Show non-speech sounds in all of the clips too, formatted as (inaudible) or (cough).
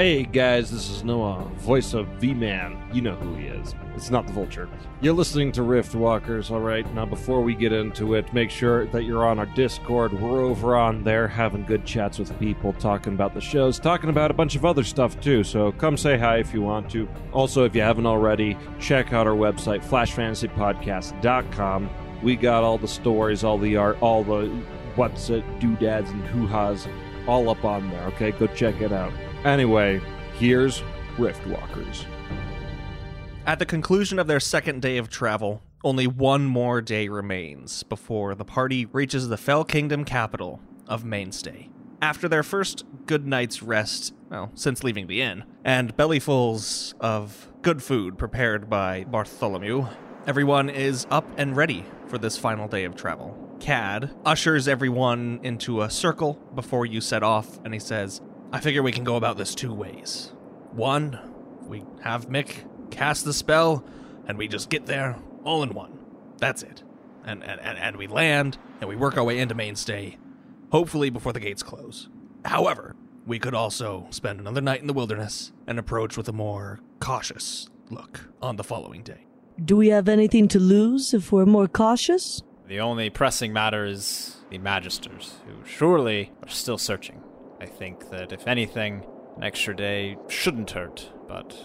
Hey guys, this is Noah, voice of V Man. You know who he is. It's not the Vulture. You're listening to Rift Walkers, alright? Now, before we get into it, make sure that you're on our Discord. We're over on there having good chats with people, talking about the shows, talking about a bunch of other stuff too. So come say hi if you want to. Also, if you haven't already, check out our website, flashfantasypodcast.com. We got all the stories, all the art, all the what's it, doodads and hoo ha's all up on there, okay? Go check it out. Anyway, here's Riftwalkers. At the conclusion of their second day of travel, only one more day remains before the party reaches the Fell Kingdom capital of Mainstay. After their first good night's rest, well, since leaving the inn, and bellyfuls of good food prepared by Bartholomew, everyone is up and ready for this final day of travel. Cad ushers everyone into a circle before you set off, and he says, I figure we can go about this two ways. One, we have Mick cast the spell, and we just get there all in one. That's it. And, and, and, and we land, and we work our way into Mainstay, hopefully before the gates close. However, we could also spend another night in the wilderness and approach with a more cautious look on the following day. Do we have anything to lose if we're more cautious? The only pressing matter is the Magisters, who surely are still searching. I think that if anything, an extra day shouldn't hurt, but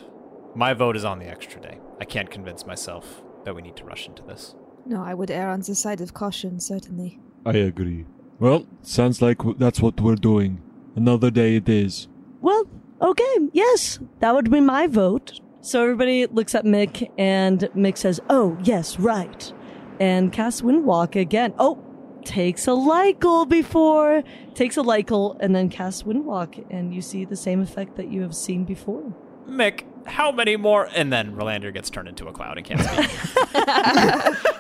my vote is on the extra day. I can't convince myself that we need to rush into this. No, I would err on the side of caution, certainly. I agree. Well, sounds like that's what we're doing. Another day it is. Well, okay, yes, that would be my vote. So everybody looks at Mick, and Mick says, Oh, yes, right. And casts Windwalk again. Oh, takes a Lycal before, takes a Lycal, and then casts Windwalk, and you see the same effect that you have seen before. Mick, how many more? And then Rolander gets turned into a cloud and can't speak. (laughs)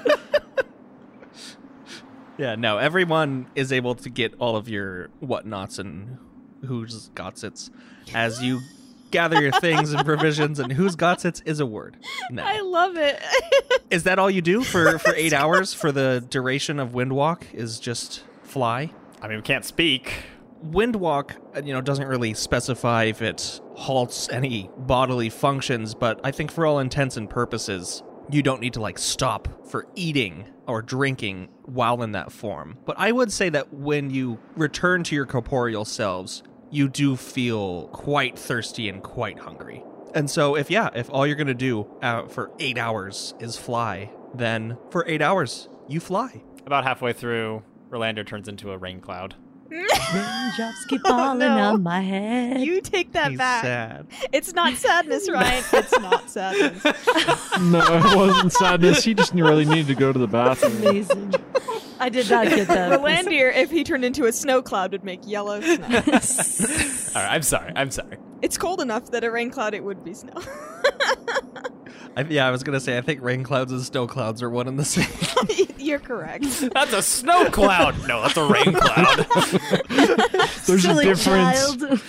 Yeah, no, everyone is able to get all of your whatnots and who's gotsits as you gather your things and provisions, and whose gotsits is a word. No. I love it. (laughs) Is that all you do for, for eight hours for the duration of Windwalk? Is just fly? I mean, we can't speak. Windwalk, uh, you know, doesn't really specify if it halts any bodily functions, but I think for all intents and purposes, you don't need to like stop for eating or drinking while in that form. But I would say that when you return to your corporeal selves, you do feel quite thirsty and quite hungry. And so, if yeah, if all you're gonna do uh, for eight hours is fly, then for eight hours you fly. About halfway through, Rolander turns into a rain cloud. Raindrops keep (laughs) falling no. on my head. you take that He's back. sad. It's not sadness, (laughs) Ryan. it's not sadness. (laughs) No, it wasn't sadness. He just really needed to go to the bathroom. Amazing. I did not get that. Rolandier, if he turned into a snow cloud, would make yellow snow. (laughs) All right, I'm sorry. I'm sorry. it's cold enough that a rain cloud it would be snow. (laughs) I, yeah, I was gonna say I think rain clouds and snow clouds are one and the same. (laughs) You're correct. That's a snow cloud. No, that's a rain cloud. There's Silly a difference. child.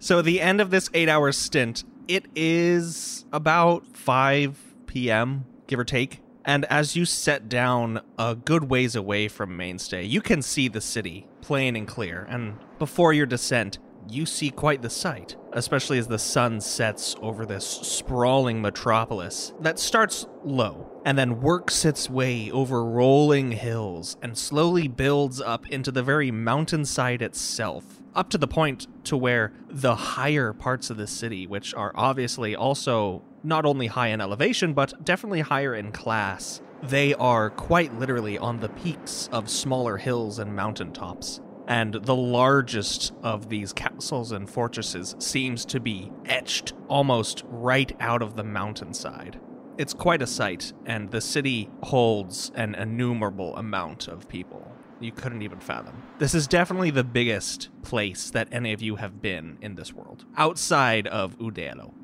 So the end of this eight-hour stint, it is about five p.m. give or take. And as you set down a good ways away from Mainstay, you can see the city plain and clear. And before your descent, you see quite the sight, especially as the sun sets over this sprawling metropolis that starts low and then works its way over rolling hills and slowly builds up into the very mountainside itself up to the point to where the higher parts of the city which are obviously also not only high in elevation but definitely higher in class they are quite literally on the peaks of smaller hills and mountaintops and the largest of these castles and fortresses seems to be etched almost right out of the mountainside. It's quite a sight, and the city holds an innumerable amount of people. You couldn't even fathom. This is definitely the biggest place that any of you have been in this world, outside of Udelo.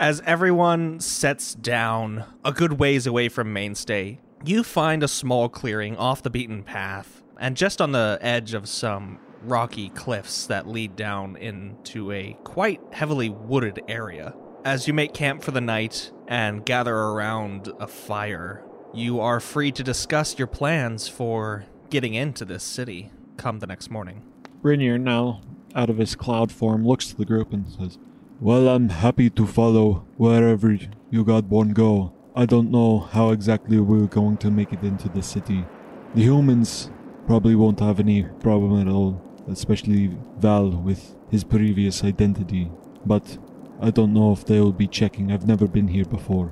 As everyone sets down a good ways away from Mainstay, you find a small clearing off the beaten path and just on the edge of some rocky cliffs that lead down into a quite heavily wooded area. As you make camp for the night and gather around a fire, you are free to discuss your plans for getting into this city come the next morning. Rainier, now out of his cloud form, looks to the group and says, Well, I'm happy to follow wherever you Godborn go. I don't know how exactly we're going to make it into the city. The humans probably won't have any problem at all, especially Val with his previous identity. But I don't know if they'll be checking. I've never been here before.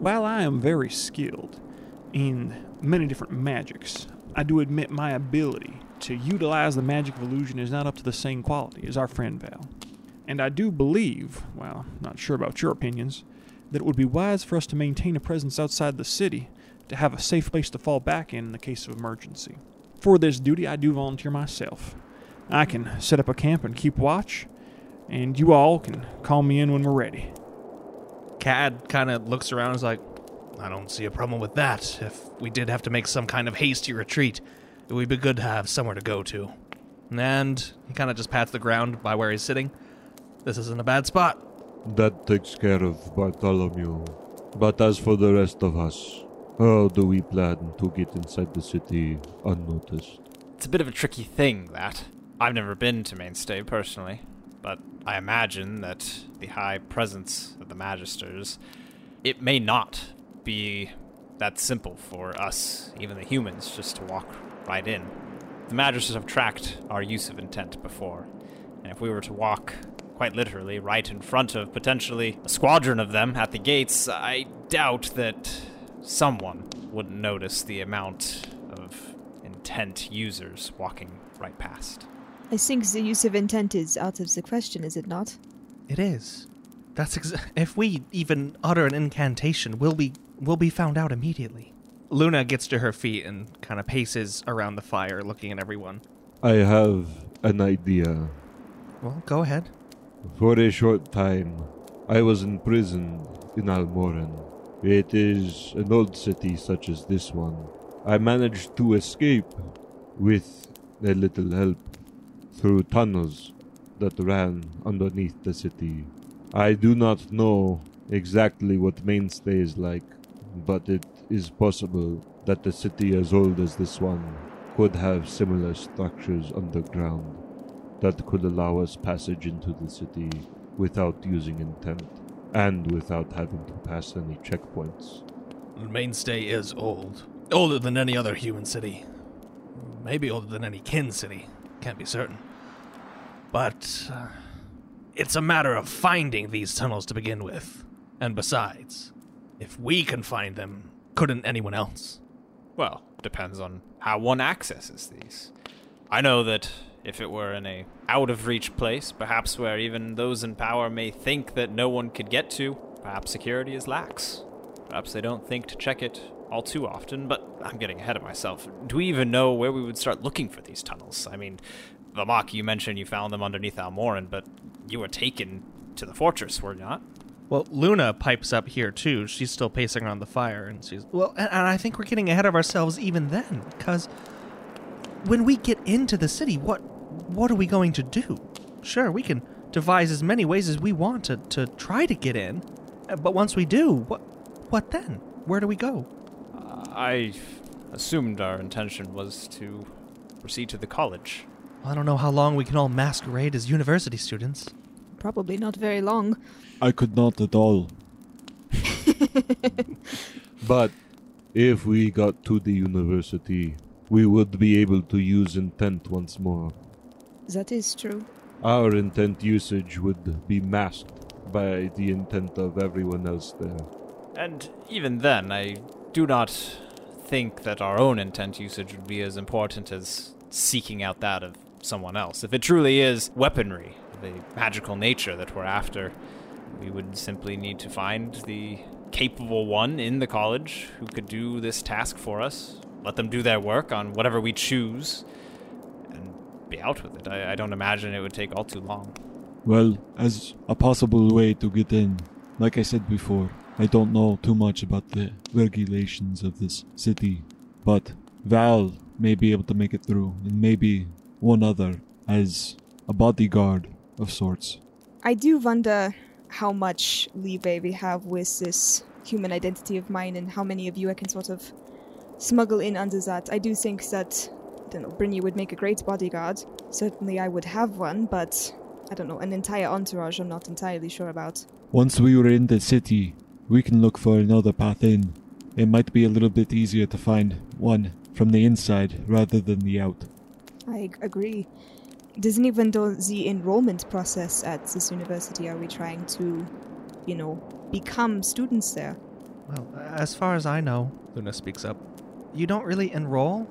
While I am very skilled in many different magics, I do admit my ability to utilize the magic of illusion is not up to the same quality as our friend Val. And I do believe, well, not sure about your opinions, that it would be wise for us to maintain a presence outside the city to have a safe place to fall back in in the case of emergency. For this duty, I do volunteer myself. I can set up a camp and keep watch, and you all can call me in when we're ready. Cad kind of looks around and is like, I don't see a problem with that. If we did have to make some kind of hasty retreat, it would be good to have somewhere to go to. And he kind of just pats the ground by where he's sitting. This isn't a bad spot. That takes care of Bartholomew. But as for the rest of us, how do we plan to get inside the city unnoticed? It's a bit of a tricky thing, that. I've never been to Mainstay personally, but I imagine that the high presence of the Magisters, it may not be that simple for us, even the humans, just to walk right in. The Magisters have tracked our use of intent before, and if we were to walk quite literally right in front of potentially a squadron of them at the gates, I doubt that someone wouldn't notice the amount of intent users walking right past. I think the use of intent is out of the question, is it not? It is. That's ex- if we even utter an incantation, we'll be we'll be found out immediately. Luna gets to her feet and kind of paces around the fire, looking at everyone. I have an idea. Well, go ahead. For a short time, I was imprisoned in Almoran. It is an old city such as this one. I managed to escape with a little help through tunnels that ran underneath the city. I do not know exactly what Mainstay is like, but it is possible that a city as old as this one could have similar structures underground that could allow us passage into the city without using intent and without having to pass any checkpoints. The mainstay is old. Older than any other human city. Maybe older than any kin city. Can't be certain. But uh, it's a matter of finding these tunnels to begin with. And besides, if we can find them, couldn't anyone else? Well, depends on how one accesses these. I know that if it were in a out of reach place, perhaps where even those in power may think that no one could get to, perhaps security is lax. Perhaps they don't think to check it all too often, but I'm getting ahead of myself. Do we even know where we would start looking for these tunnels? I mean, Vamak, you mentioned you found them underneath Almoran, but you were taken to the fortress, were you not? Well, Luna pipes up here too. She's still pacing around the fire, and she's well. And, and I think we're getting ahead of ourselves even then, because when we get into the city, what what are we going to do? Sure, we can devise as many ways as we want to to try to get in, uh, but once we do, what what then? Where do we go? I assumed our intention was to proceed to the college. Well, I don't know how long we can all masquerade as university students. Probably not very long. I could not at all. (laughs) But if we got to the university, we would be able to use intent once more. That is true. Our intent usage would be masked by the intent of everyone else there. And even then, I do not think that our own intent usage would be as important as seeking out that of someone else. If it truly is weaponry, the magical nature that we're after, we would simply need to find the capable one in the college who could do this task for us, let them do their work on whatever we choose, and be out with it. I, I don't imagine it would take all too long. Well, as a possible way to get in, like I said before, I don't know too much about the regulations of this city, but Val may be able to make it through, and maybe one other as a bodyguard of sorts. I do wonder how much leeway we have with this human identity of mine and how many of you I can sort of smuggle in under that. I do think that, I don't know, Brynja would make a great bodyguard. Certainly I would have one, but I don't know, an entire entourage I'm not entirely sure about. Once we were in the city, we can look for another path in. It might be a little bit easier to find one from the inside rather than the out. I agree. Doesn't even though the enrollment process at this university are we trying to, you know, become students there? Well, as far as I know, Luna speaks up. You don't really enroll.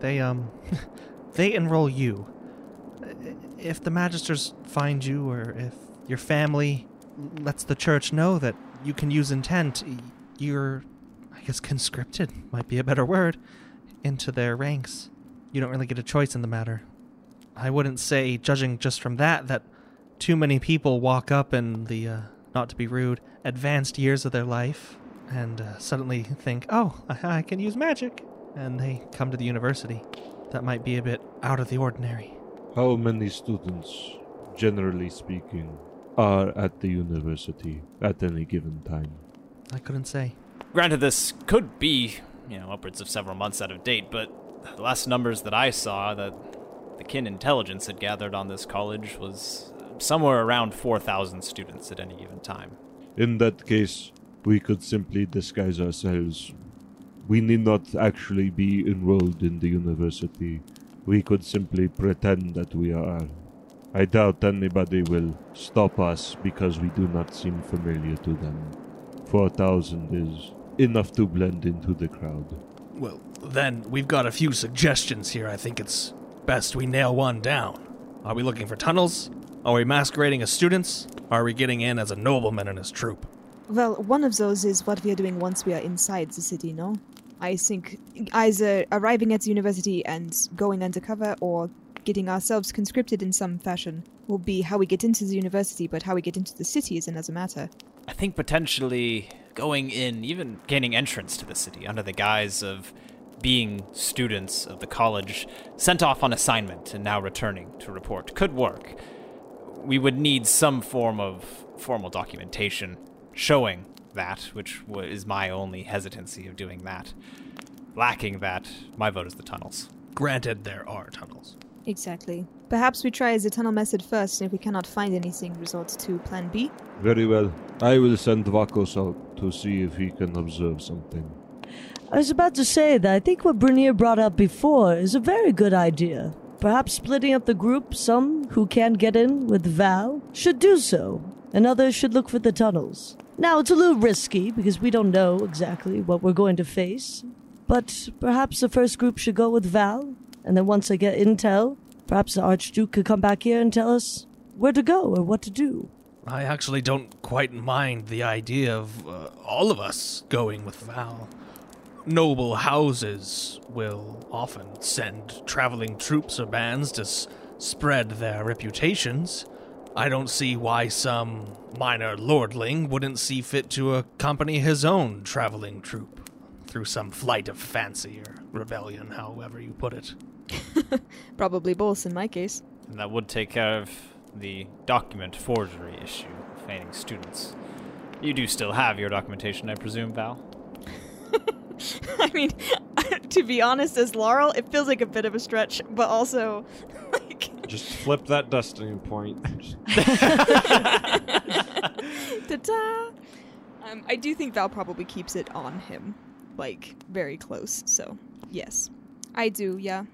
They um, (laughs) they enroll you. If the magisters find you, or if your family lets the church know that you can use intent, you're, I guess, conscripted might be a better word, into their ranks. You don't really get a choice in the matter. I wouldn't say, judging just from that, that too many people walk up in the, uh, not to be rude, advanced years of their life and uh, suddenly think, oh, I, (laughs) I can use magic. And they come to the university. That might be a bit out of the ordinary. How many students, generally speaking, are at the university at any given time? I couldn't say. Granted, this could be, you know, upwards of several months out of date, but the last numbers that I saw that the kin intelligence had gathered on this college was somewhere around 4,000 students at any given time. In that case, we could simply disguise ourselves. We need not actually be enrolled in the university. We could simply pretend that we are. I doubt anybody will stop us because we do not seem familiar to them. 4,000 is enough to blend into the crowd. Well, then we've got a few suggestions here. I think it's best we nail one down. Are we looking for tunnels? Are we masquerading as students? Are we getting in as a nobleman and his troop? Well, one of those is what we are doing once we are inside the city, no? I think either arriving at the university and going undercover or getting ourselves conscripted in some fashion will be how we get into the university, but how we get into the city is another matter. I think potentially going in, even gaining entrance to the city under the guise of being students of the college, sent off on assignment and now returning to report, could work. We would need some form of formal documentation showing that, which is my only hesitancy of doing that. Lacking that, my vote is the tunnels. Granted, there are tunnels. Exactly. Perhaps we try the tunnel method first, and if we cannot find anything, resort to plan B. Very well. I will send Vakos out to see if he can observe something. I was about to say that I think what Brunier brought up before is a very good idea. Perhaps splitting up the group, some who can get in with Val should do so, and others should look for the tunnels. Now, it's a little risky because we don't know exactly what we're going to face, but perhaps the first group should go with Val, and then once I get intel, perhaps the Archduke could come back here and tell us where to go or what to do. I actually don't quite mind the idea of uh, all of us going with Val. Noble houses will often send traveling troops or bands to s- spread their reputations. I don't see why some minor lordling wouldn't see fit to accompany his own traveling troop through some flight of fancy or rebellion, however you put it. (laughs) Probably both in my case. And that would take care of the document forgery issue of feigning students. You do still have your documentation, I presume, Val? (laughs) I mean, (laughs) to be honest, as Laurel, it feels like a bit of a stretch, but also, like, Just flip that destiny point. (laughs) Ta-da! Um, I do think Val probably keeps it on him, like very close. So, yes, I do. Yeah.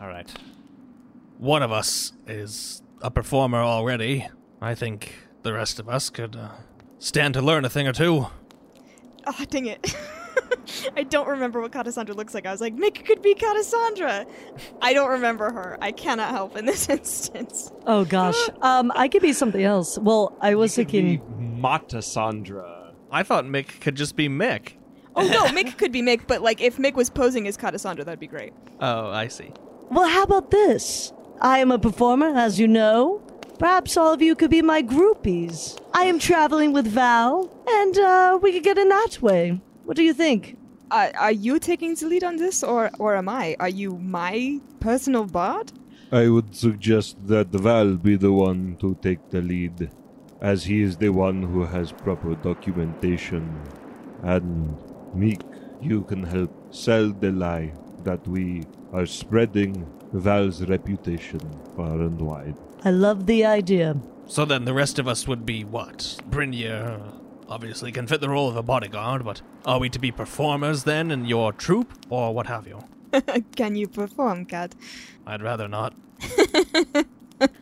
All right. One of us is a performer already. I think the rest of us could uh, stand to learn a thing or two. Oh, dang it. (laughs) (laughs) I don't remember what Cassandra looks like. I was like, Mick could be Cassandra. I don't remember her. I cannot help in this (laughs) instance. Oh gosh, (gasps) um, I could be something else. Well, I was You thinking. be Mata Sandra. I thought Mick could just be Mick. Oh no, (laughs) Mick could be Mick, but like if Mick was posing as Cassandra, that'd be great. Oh, I see. Well, how about this? I am a performer, as you know. Perhaps all of you could be my groupies. I am traveling with Val, and uh, we could get in that way. What do you think? Uh, are you taking the lead on this, or or am I? Are you my personal bard? I would suggest that Val be the one to take the lead, as he is the one who has proper documentation. And Mick, you can help sell the lie that we are spreading Val's reputation far and wide. I love the idea. So then the rest of us would be what? Brynja obviously can fit the role of a bodyguard, but are we to be performers then in your troupe, or what have you? (laughs) Can you perform, Cad? I'd rather not. (laughs)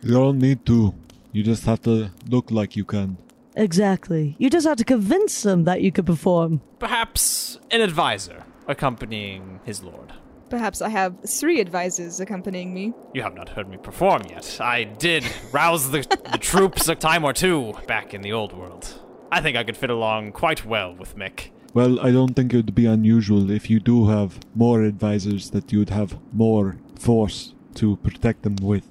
You don't need to. You just have to look like you can. Exactly. You just have to convince them that you could perform. Perhaps an advisor accompanying his lord. Perhaps I have three advisors accompanying me. You have not heard me perform yet. I did rouse the, the troops a time or two back in the old world. I think I could fit along quite well with Mick. Well, I don't think it would be unusual if you do have more advisors that you'd have more force to protect them with.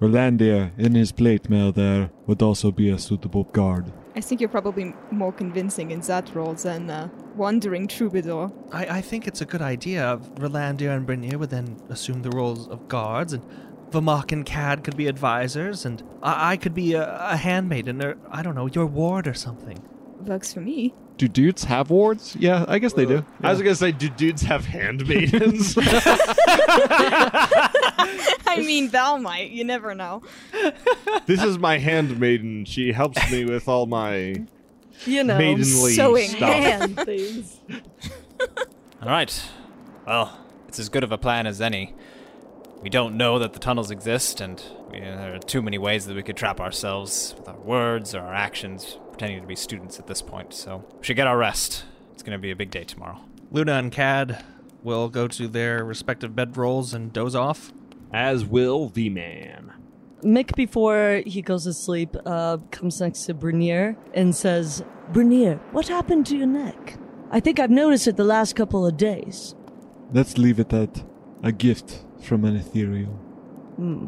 Rolandia, in his plate mail there, would also be a suitable guard. I think you're probably more convincing in that role than uh, wandering troubadour. I, I think it's a good idea. Rolandia and Brynja would then assume the roles of guards, and Vamak and Cad could be advisors, and I, I could be a, a handmaiden, or I don't know, your ward or something. Works for me. Do dudes have wards? Yeah, I guess they do. I was gonna say, do dudes have handmaidens? (laughs) (laughs) I mean, Val might. You never know. this is my handmaiden. She helps me with all my You know, maidenly sewing stuff. hand (laughs) things. All right. Well, it's as good of a plan as any. We don't know that the tunnels exist, and we, there are too many ways that we could trap ourselves with our words or our actions, pretending to be students at this point. So we should get our rest. It's going to be a big day tomorrow. Luna and Cad will go to their respective bedrolls and doze off. As will the man. Mick, before he goes to sleep, uh, comes next to Bernier and says, Bernier, what happened to your neck? I think I've noticed it the last couple of days. Let's leave it at a gift from an ethereal. Hmm.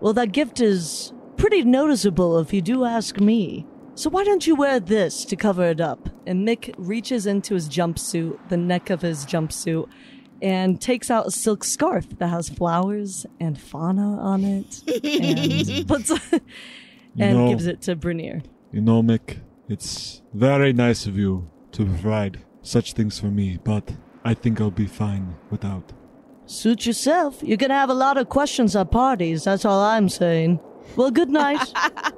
Well, that gift is pretty noticeable if you do ask me. So why don't you wear this to cover it up? And Mick reaches into his jumpsuit, the neck of his jumpsuit, and takes out a silk scarf that has flowers and fauna on it, and (laughs) puts (laughs) and know- gives it to Brunier. You know, Mick, it's very nice of you to provide such things for me, but I think I'll be fine without. Suit yourself. You're gonna have a lot of questions at parties. That's all I'm saying. Well, good night. (laughs)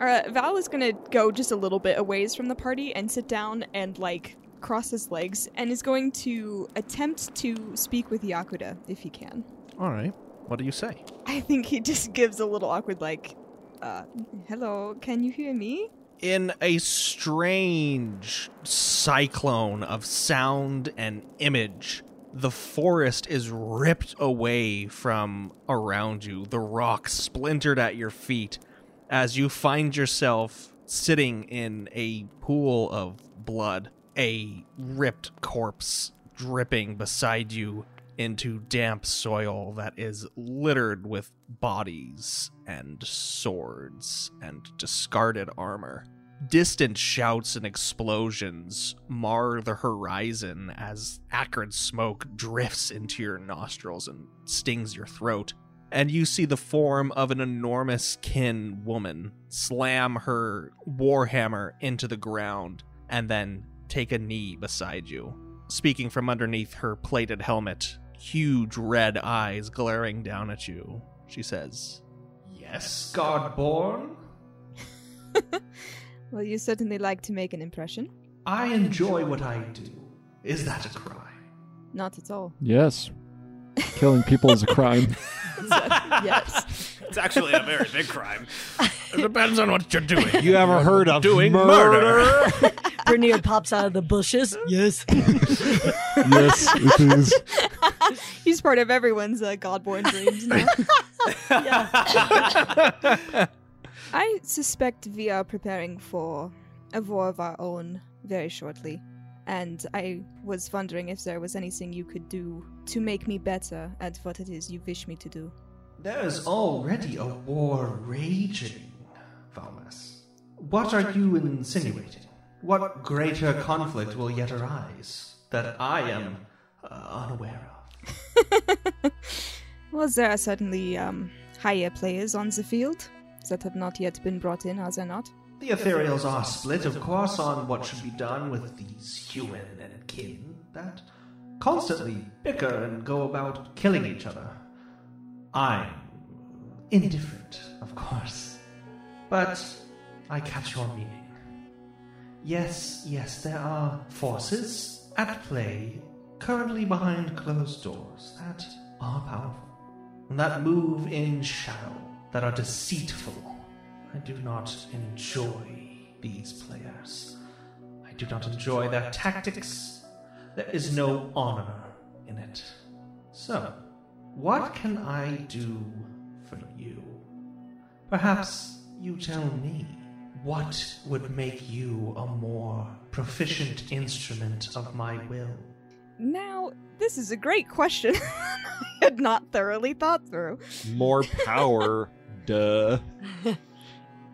Uh, Val is gonna go just a little bit away from the party and sit down and like cross his legs and is going to attempt to speak with Yakuda if he can. All right. What do you say? I think he just gives a little awkward like, uh, hello, can you hear me? in a strange cyclone of sound and image. The forest is ripped away from around you, the rocks splintered at your feet as you find yourself sitting in a pool of blood, a ripped corpse dripping beside you into damp soil that is littered with bodies and swords and discarded armor. Distant shouts and explosions mar the horizon as acrid smoke drifts into your nostrils and stings your throat. And you see the form of an enormous kin woman slam her warhammer into the ground and then take a knee beside you. Speaking from underneath her plated helmet, huge red eyes glaring down at you, she says, Yes, Godborn? (laughs) Well, you certainly like to make an impression. I enjoy what I do. Is that a crime? Not at all. Yes. Killing people is a crime. (laughs) yes. It's actually a very big crime. It (laughs) depends on what you're doing. You ever heard of Doing murder? Bernier (laughs) pops out of the bushes. Yes. yes, it is. He's part of everyone's uh, Godborn dreams now. I suspect we are preparing for a war of our own very shortly. And I was wondering if there was anything you could do to make me better at what it is you wish me to do. There is already a war raging, Valmas. What are you insinuating? What greater conflict will yet arise that I am uh, unaware of? (laughs) Well, there are certainly um, higher players on the field that have not yet been brought in, are there not? The Ethereals are split, of course, on what should be done with these human and kin that constantly bicker and go about killing each other. I'm indifferent, of course. but I catch your meaning. Yes, yes, there are forces at play currently behind closed doors that are powerful, and that move in shadow, that are deceitful. I do not enjoy these players. I do not enjoy their tactics. There is no honor in it. So, what can I do for you? Perhaps you tell me what would make you a more proficient instrument of my will. Now, this is a great question. (laughs) I had not thoroughly thought through. More power. (laughs) Duh. (laughs)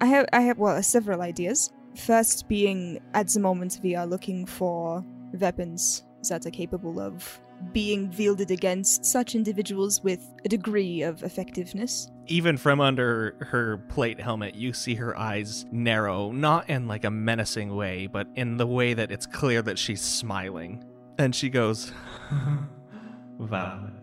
I have, I have, well, several ideas. First, being at the moment we are looking for weapons that are capable of being wielded against such individuals with a degree of effectiveness. Even from under her plate helmet, you see her eyes narrow, not in like a menacing way, but in the way that it's clear that she's smiling. And she goes, (laughs) Valmus.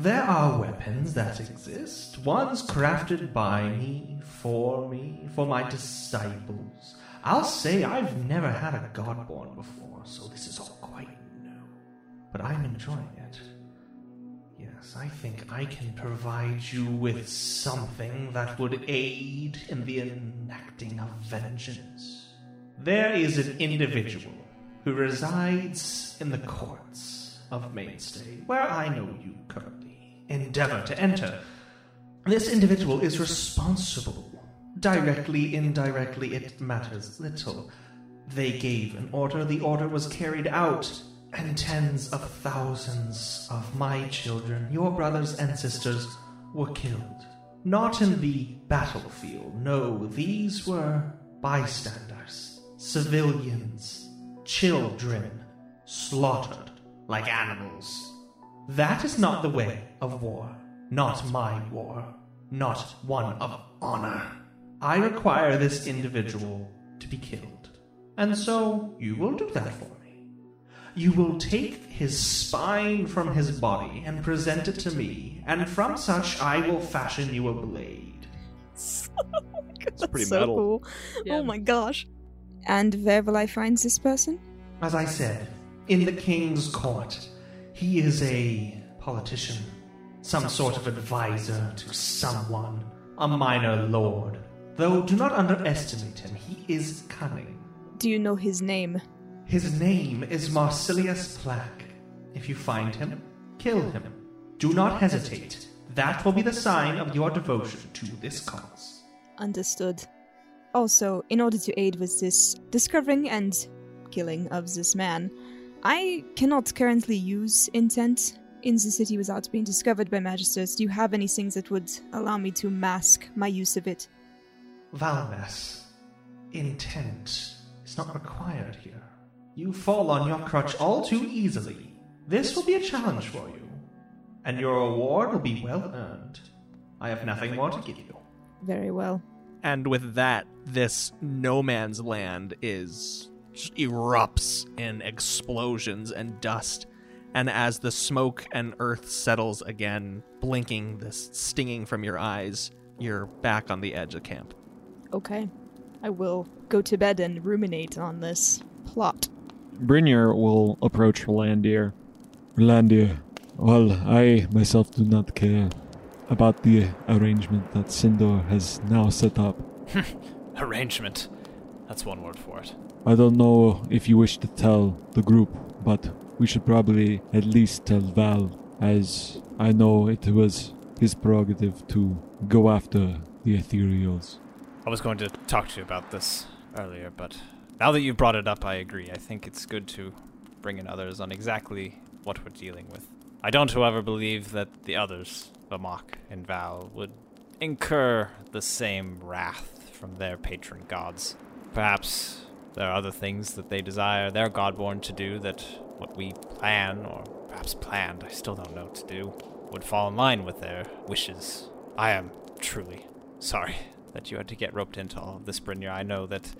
There are weapons that exist, ones crafted by me, for me, for my disciples. I'll say I've never had a godborn before, so this is all quite new. But I'm enjoying it. Yes, I think I can provide you with something that would aid in the enacting of vengeance. There is an individual who resides in the courts of Mainstay, where I know you currently endeavor to enter. This individual is responsible. Directly, indirectly, it matters little. They gave an order, the order was carried out, and tens of thousands of my children, your brothers and sisters, were killed. Not in the battlefield, no, these were bystanders, civilians, children, slaughtered like animals. That is not the way of war, not my war, not one of honor. I require this individual to be killed, and so you will do that for me. You will take his spine from his body and present it to me, and from such I will fashion you a blade. That's pretty so metal. cool. Oh my gosh. And where will I find this person? As I said, in the king's court, he is a politician, some sort of advisor to someone, a minor lord. Though do not underestimate him, he is cunning. Do you know his name? His name is Marsilius Plaque. If you find him, kill him. Do not hesitate. That will be the sign of your devotion to this cause. Understood. Also, in order to aid with this discovering and killing of this man, I cannot currently use intent in the city without being discovered by magisters. Do you have anything that would allow me to mask my use of it? Valmas, intent is not required here. You fall on your crutch all too easily. This will be a challenge for you, and your reward will be well earned. I have nothing more to give you. Very well. And with that, this no man's land is just erupts in explosions and dust. And as the smoke and earth settles again, blinking, this stinging from your eyes, you're back on the edge of camp. Okay. I will go to bed and ruminate on this plot. Brynjar will approach Rolandir. Rolandia, well, I myself do not care about the arrangement that Sindor has now set up. (laughs) Arrangement. That's one word for it. I don't know if you wish to tell the group, but we should probably at least tell Val, as I know it was his prerogative to go after the ethereals. I was going to talk to you about this earlier, but now that you've brought it up, I agree. I think it's good to bring in others on exactly what we're dealing with. I don't, however, believe that the others, Vamak and Val, would incur the same wrath from their patron gods. Perhaps there are other things that they desire their godborn to do that what we plan, or perhaps planned, I still don't know to do, would fall in line with their wishes. I am truly sorry (laughs) that you had to get roped into all of this, Brynjar. I know that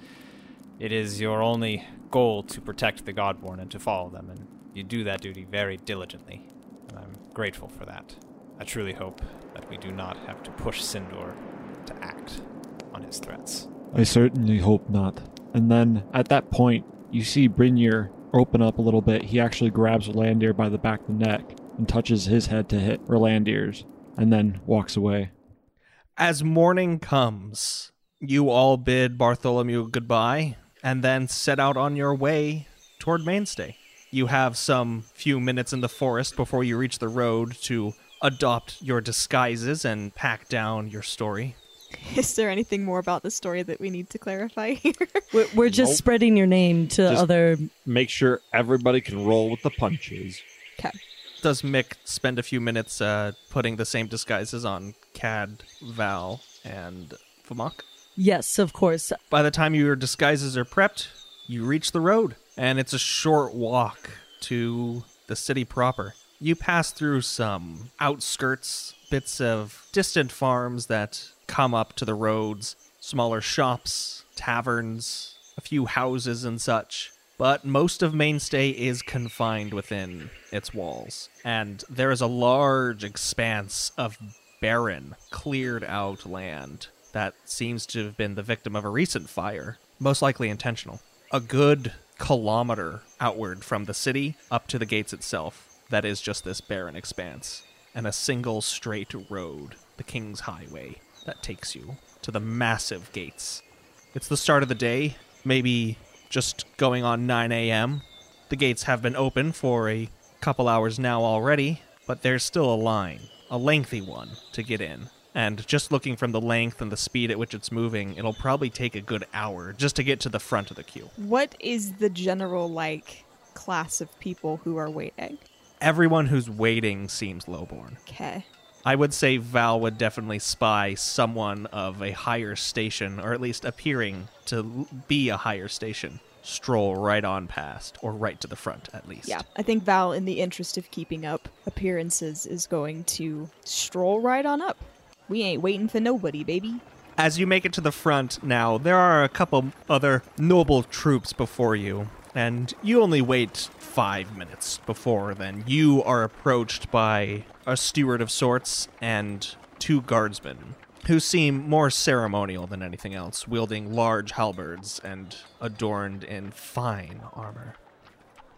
it is your only goal to protect the Godborn and to follow them, and you do that duty very diligently, and I'm grateful for that. I truly hope that we do not have to push Sindor to act on his threats. I certainly hope not. And then at that point, you see Brynir open up a little bit. He actually grabs Rolandir by the back of the neck and touches his head to hit Rolandir's, and then walks away. As morning comes, you all bid Bartholomew goodbye and then set out on your way toward Mainstay. You have some few minutes in the forest before you reach the road to adopt your disguises and pack down your story. (laughs) Is there anything more about the story that we need to clarify (laughs) here? We're, we're just Nope. spreading your name to Just- other. Make sure everybody can roll with the punches. (laughs) Does Mick spend a few minutes uh, putting the same disguises on Cad, Val, and Vamak? Yes, of course. By the time your disguises are prepped, you reach the road, and it's a short walk to the city proper. You pass through some outskirts, bits of distant farms that come up to the roads, smaller shops, taverns, a few houses, and such. But most of Mainstay is confined within its walls, and there is a large expanse of barren, cleared out land that seems to have been the victim of a recent fire, most likely intentional. A good kilometer outward from the city up to the gates itself, that is just this barren expanse, and a single straight road, the King's Highway, that takes you to the massive gates. It's the start of the day, maybe just going on 9 a.m. The gates have been open for a couple hours now already, but there's still a line, a lengthy one, to get in. And just looking from the length and the speed at which it's moving, it'll probably take a good hour just to get to the front of the queue. what is the general like class of people who are waiting? Everyone who's waiting seems lowborn. Okay. I would say Val would definitely spy someone of a higher station, or at least appearing to be a higher station, stroll right on past, or right to the front at least. Yeah, I think Val, in the interest of keeping up appearances, is going to stroll right on up. We ain't waiting for nobody, baby. As you make it to the front now, there are a couple other noble troops before you, and you only wait five minutes before then. You are approached by a steward of sorts and two guardsmen who seem more ceremonial than anything else, wielding large halberds and adorned in fine armor.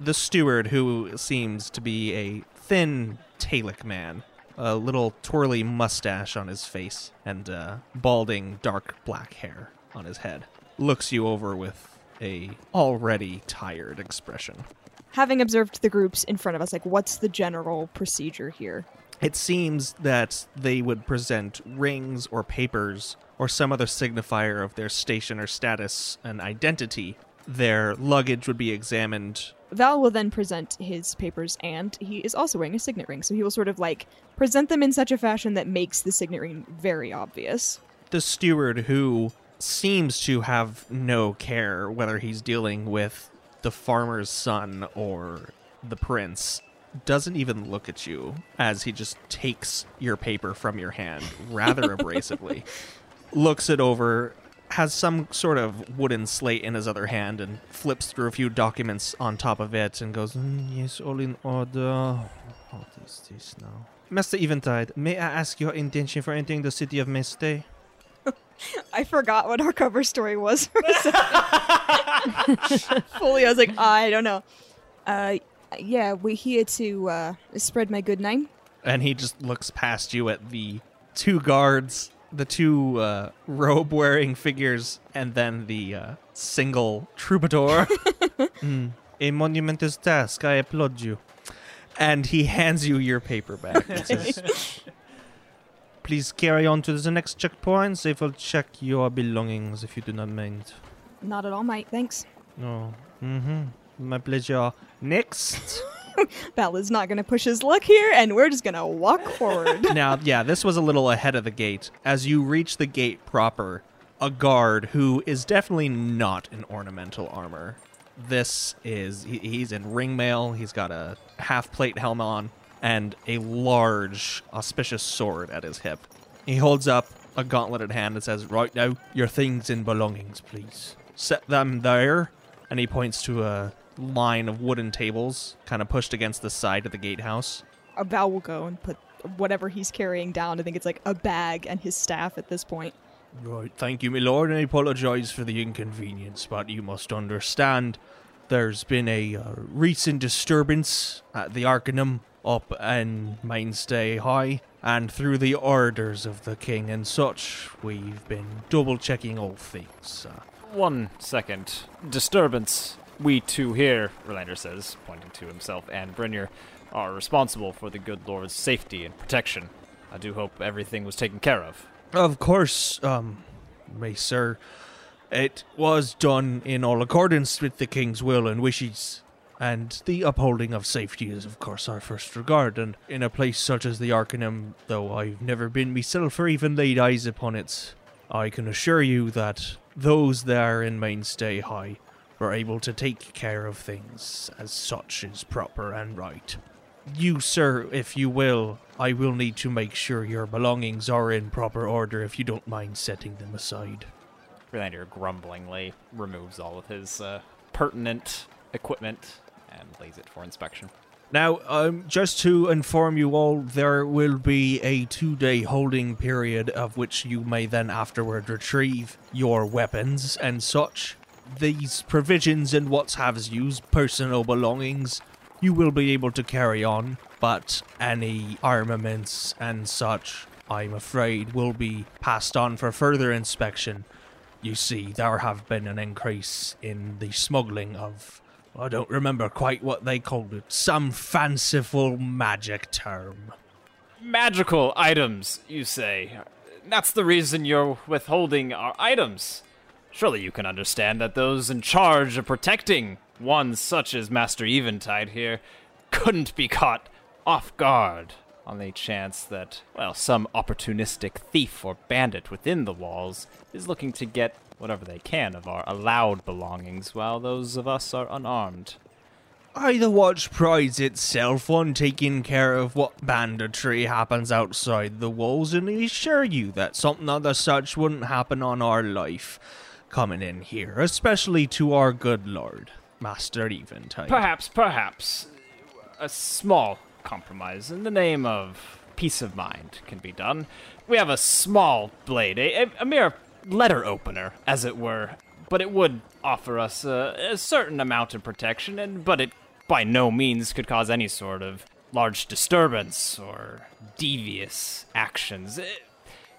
The steward, who seems to be a thin Talic man, a little twirly mustache on his face, and uh, balding dark black hair on his head, looks you over with a already tired expression. Having observed the groups in front of us, like, what's the general procedure here? It seems that they would present rings or papers or some other signifier of their station or status and identity. Their luggage would be examined Val will then present his papers, and he is also wearing a signet ring, so he will sort of like present them in such a fashion that makes the signet ring very obvious. the steward who seems to have no care whether he's dealing with the farmer's son or the prince. Doesn't even look at you as he just takes your paper from your hand rather (laughs) abrasively. Looks it over has some sort of wooden slate in his other hand and flips through a few documents on top of it and goes "Mm, yes all in order. What is this now? Master eventide may i ask your intention for entering the city of Meste? (laughs) I forgot what our cover story was. for a second. (laughs) Fully, I was like, I don't know. Uh, yeah, we're here to uh, spread my good name. and he just looks past you at the two guards, the two uh, robe-wearing figures, and then the uh, single troubadour. (laughs) Mm, A monumentous task. I applaud you. And he hands you your paper back. It says, Please carry on to the next checkpoint. They will check your belongings if you do not mind. Not at all, mate. Thanks. No. Mm-hmm. My pleasure. Next. (laughs) Is not going to push his luck here, and we're just going to walk forward. (laughs) now, yeah, this was a little ahead of the gate. As you reach the gate proper, a guard who is definitely not in ornamental armor. This is he, he's in ringmail. He's got a half plate helm on and a large auspicious sword at his hip. He holds up a gauntleted hand and says, "Right now, your things and belongings, please. Set them there." And he points to a line of wooden tables, kind of pushed against the side of the gatehouse. Val will go and put whatever he's carrying down. I think it's like a bag and his staff at this point. Right, thank you, my lord, and I apologize for the inconvenience, but you must understand there's been a uh, recent disturbance at the Arcanum up in Mainstay High, and through the orders of the king and such, we've been double checking all things. Uh, One second. Disturbance. We two here, Relander says, pointing to himself and Brynjar, are responsible for the good lord's safety and protection. I do hope everything was taken care of. Of course, um, may sir, it was done in all accordance with the king's will and wishes, and the upholding of safety is, of course, our first regard. And in a place such as the Arcanum, though I've never been myself or even laid eyes upon it, I can assure you that those there in Mainstay High are able to take care of things as such is proper and right. You, sir, if you will, I will need to make sure your belongings are in proper order if you don't mind setting them aside. Relander grumblingly removes all of his uh, pertinent equipment and lays it for inspection. Now, um, just to inform you all, there will be a two day holding period of which you may then afterward retrieve your weapons and such. These provisions and what have yous, personal belongings, you will be able to carry on, but any armaments and such, I'm afraid, will be passed on for further inspection. You see, there have been an increase in the smuggling of I don't remember quite what they called it. Some fanciful magic term. Magical items, you say? That's the reason you're withholding our items. Surely you can understand that those in charge of protecting one such as Master Eventide here couldn't be caught off guard on the chance that, well, some opportunistic thief or bandit within the walls is looking to get whatever they can of our allowed belongings while those of us are unarmed. I, the Watch prides itself on taking care of what banditry happens outside the walls, and I assure you that something of the such wouldn't happen on our life coming in here, especially to our good lord, Master Eventide. Perhaps, perhaps, a small compromise in the name of peace of mind can be done. We have a small blade, a, a mere letter opener, as it were, but it would offer us a, a certain amount of protection, and but it by no means could cause any sort of large disturbance or devious actions. It,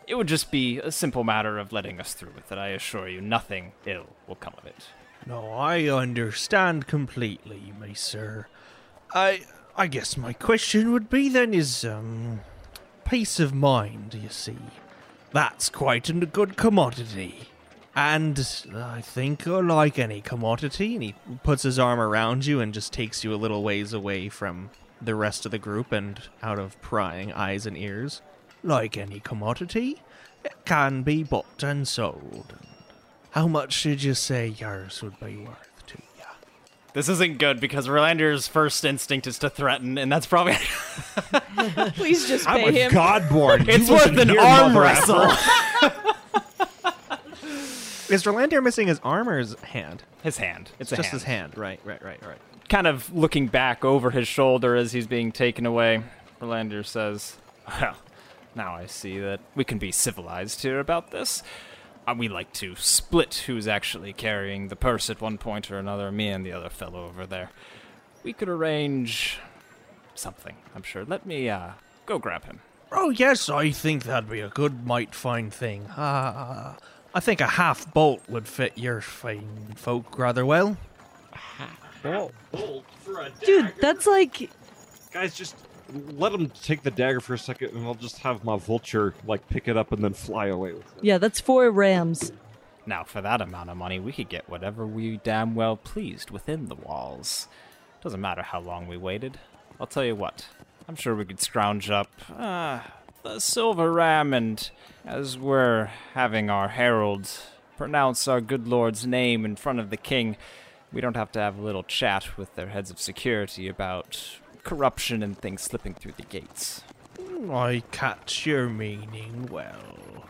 it would just be a simple matter of letting us through with it. I assure you, nothing ill will come of it. No, I understand completely, my sir. I I guess my question would be then is um peace of mind, you see. That's quite a good commodity. And I think like any commodity, and he puts his arm around you and just takes you a little ways away from the rest of the group and out of prying eyes and ears. Like any commodity, it can be bought and sold. How much did you say yours would be worth? This isn't good because Rolander's first instinct is to threaten, and that's probably (laughs) Please just pay I'm a him. godborn. (laughs) it's You worth listen an here, arm mother wrestle. effer. (laughs) Is Rolandir missing his arm or his hand? his hand. It's, a just hand. his hand. Right, right, right, right. Kind of looking back over his shoulder as he's being taken away, Rolander says, "Well, now I see that we can be civilized here about this. Uh, we like to split who's actually carrying the purse at one point or another. Me and the other fellow over there. We could arrange something. I'm sure. Let me uh, go grab him." Oh yes, I think that'd be a good, might fine thing. Uh, I think a half bolt would fit your fine folk rather well. Dude, that's like Guys, just let him take the dagger for a second, and I'll just have my vulture like pick it up and then fly away with it. yeah, that's four rams. Now, for that amount of money, we could get whatever we damn well pleased within the walls. Doesn't matter how long we waited. I'll tell you what, I'm sure we could scrounge up uh, the silver ram, and as we're having our herald pronounce our good lord's name in front of the king, we don't have to have a little chat with their heads of security about corruption and things slipping through the gates. I catch your meaning well.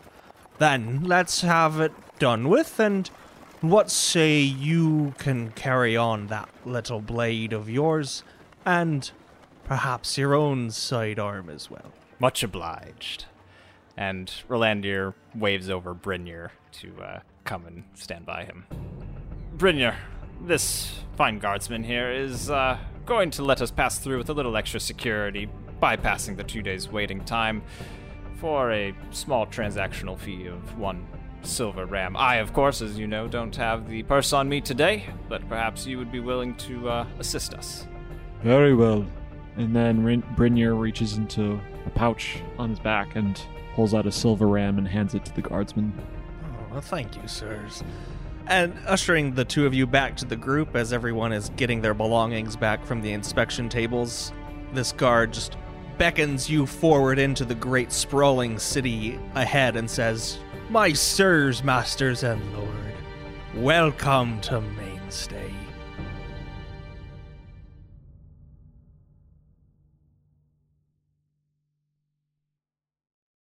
Then let's have it done with, and what say you can carry on that little blade of yours, and perhaps your own sidearm as well. Much obliged. And Rolandir waves over Brynir to uh, come and stand by him. Brynir, this fine guardsman here is uh, going to let us pass through with a little extra security, bypassing the two days waiting time for a small transactional fee of one silver ram. I, of course, as you know, don't have the purse on me today, but perhaps you would be willing to uh, assist us. Very well. And then Rin- Brynir reaches into a pouch on his back and pulls out a silver ram and hands it to the guardsman. Oh, well, thank you, sirs. And ushering the two of you back to the group as everyone is getting their belongings back from the inspection tables, this guard just beckons you forward into the great sprawling city ahead and says, My sirs, masters, and lord, welcome to Mainstay.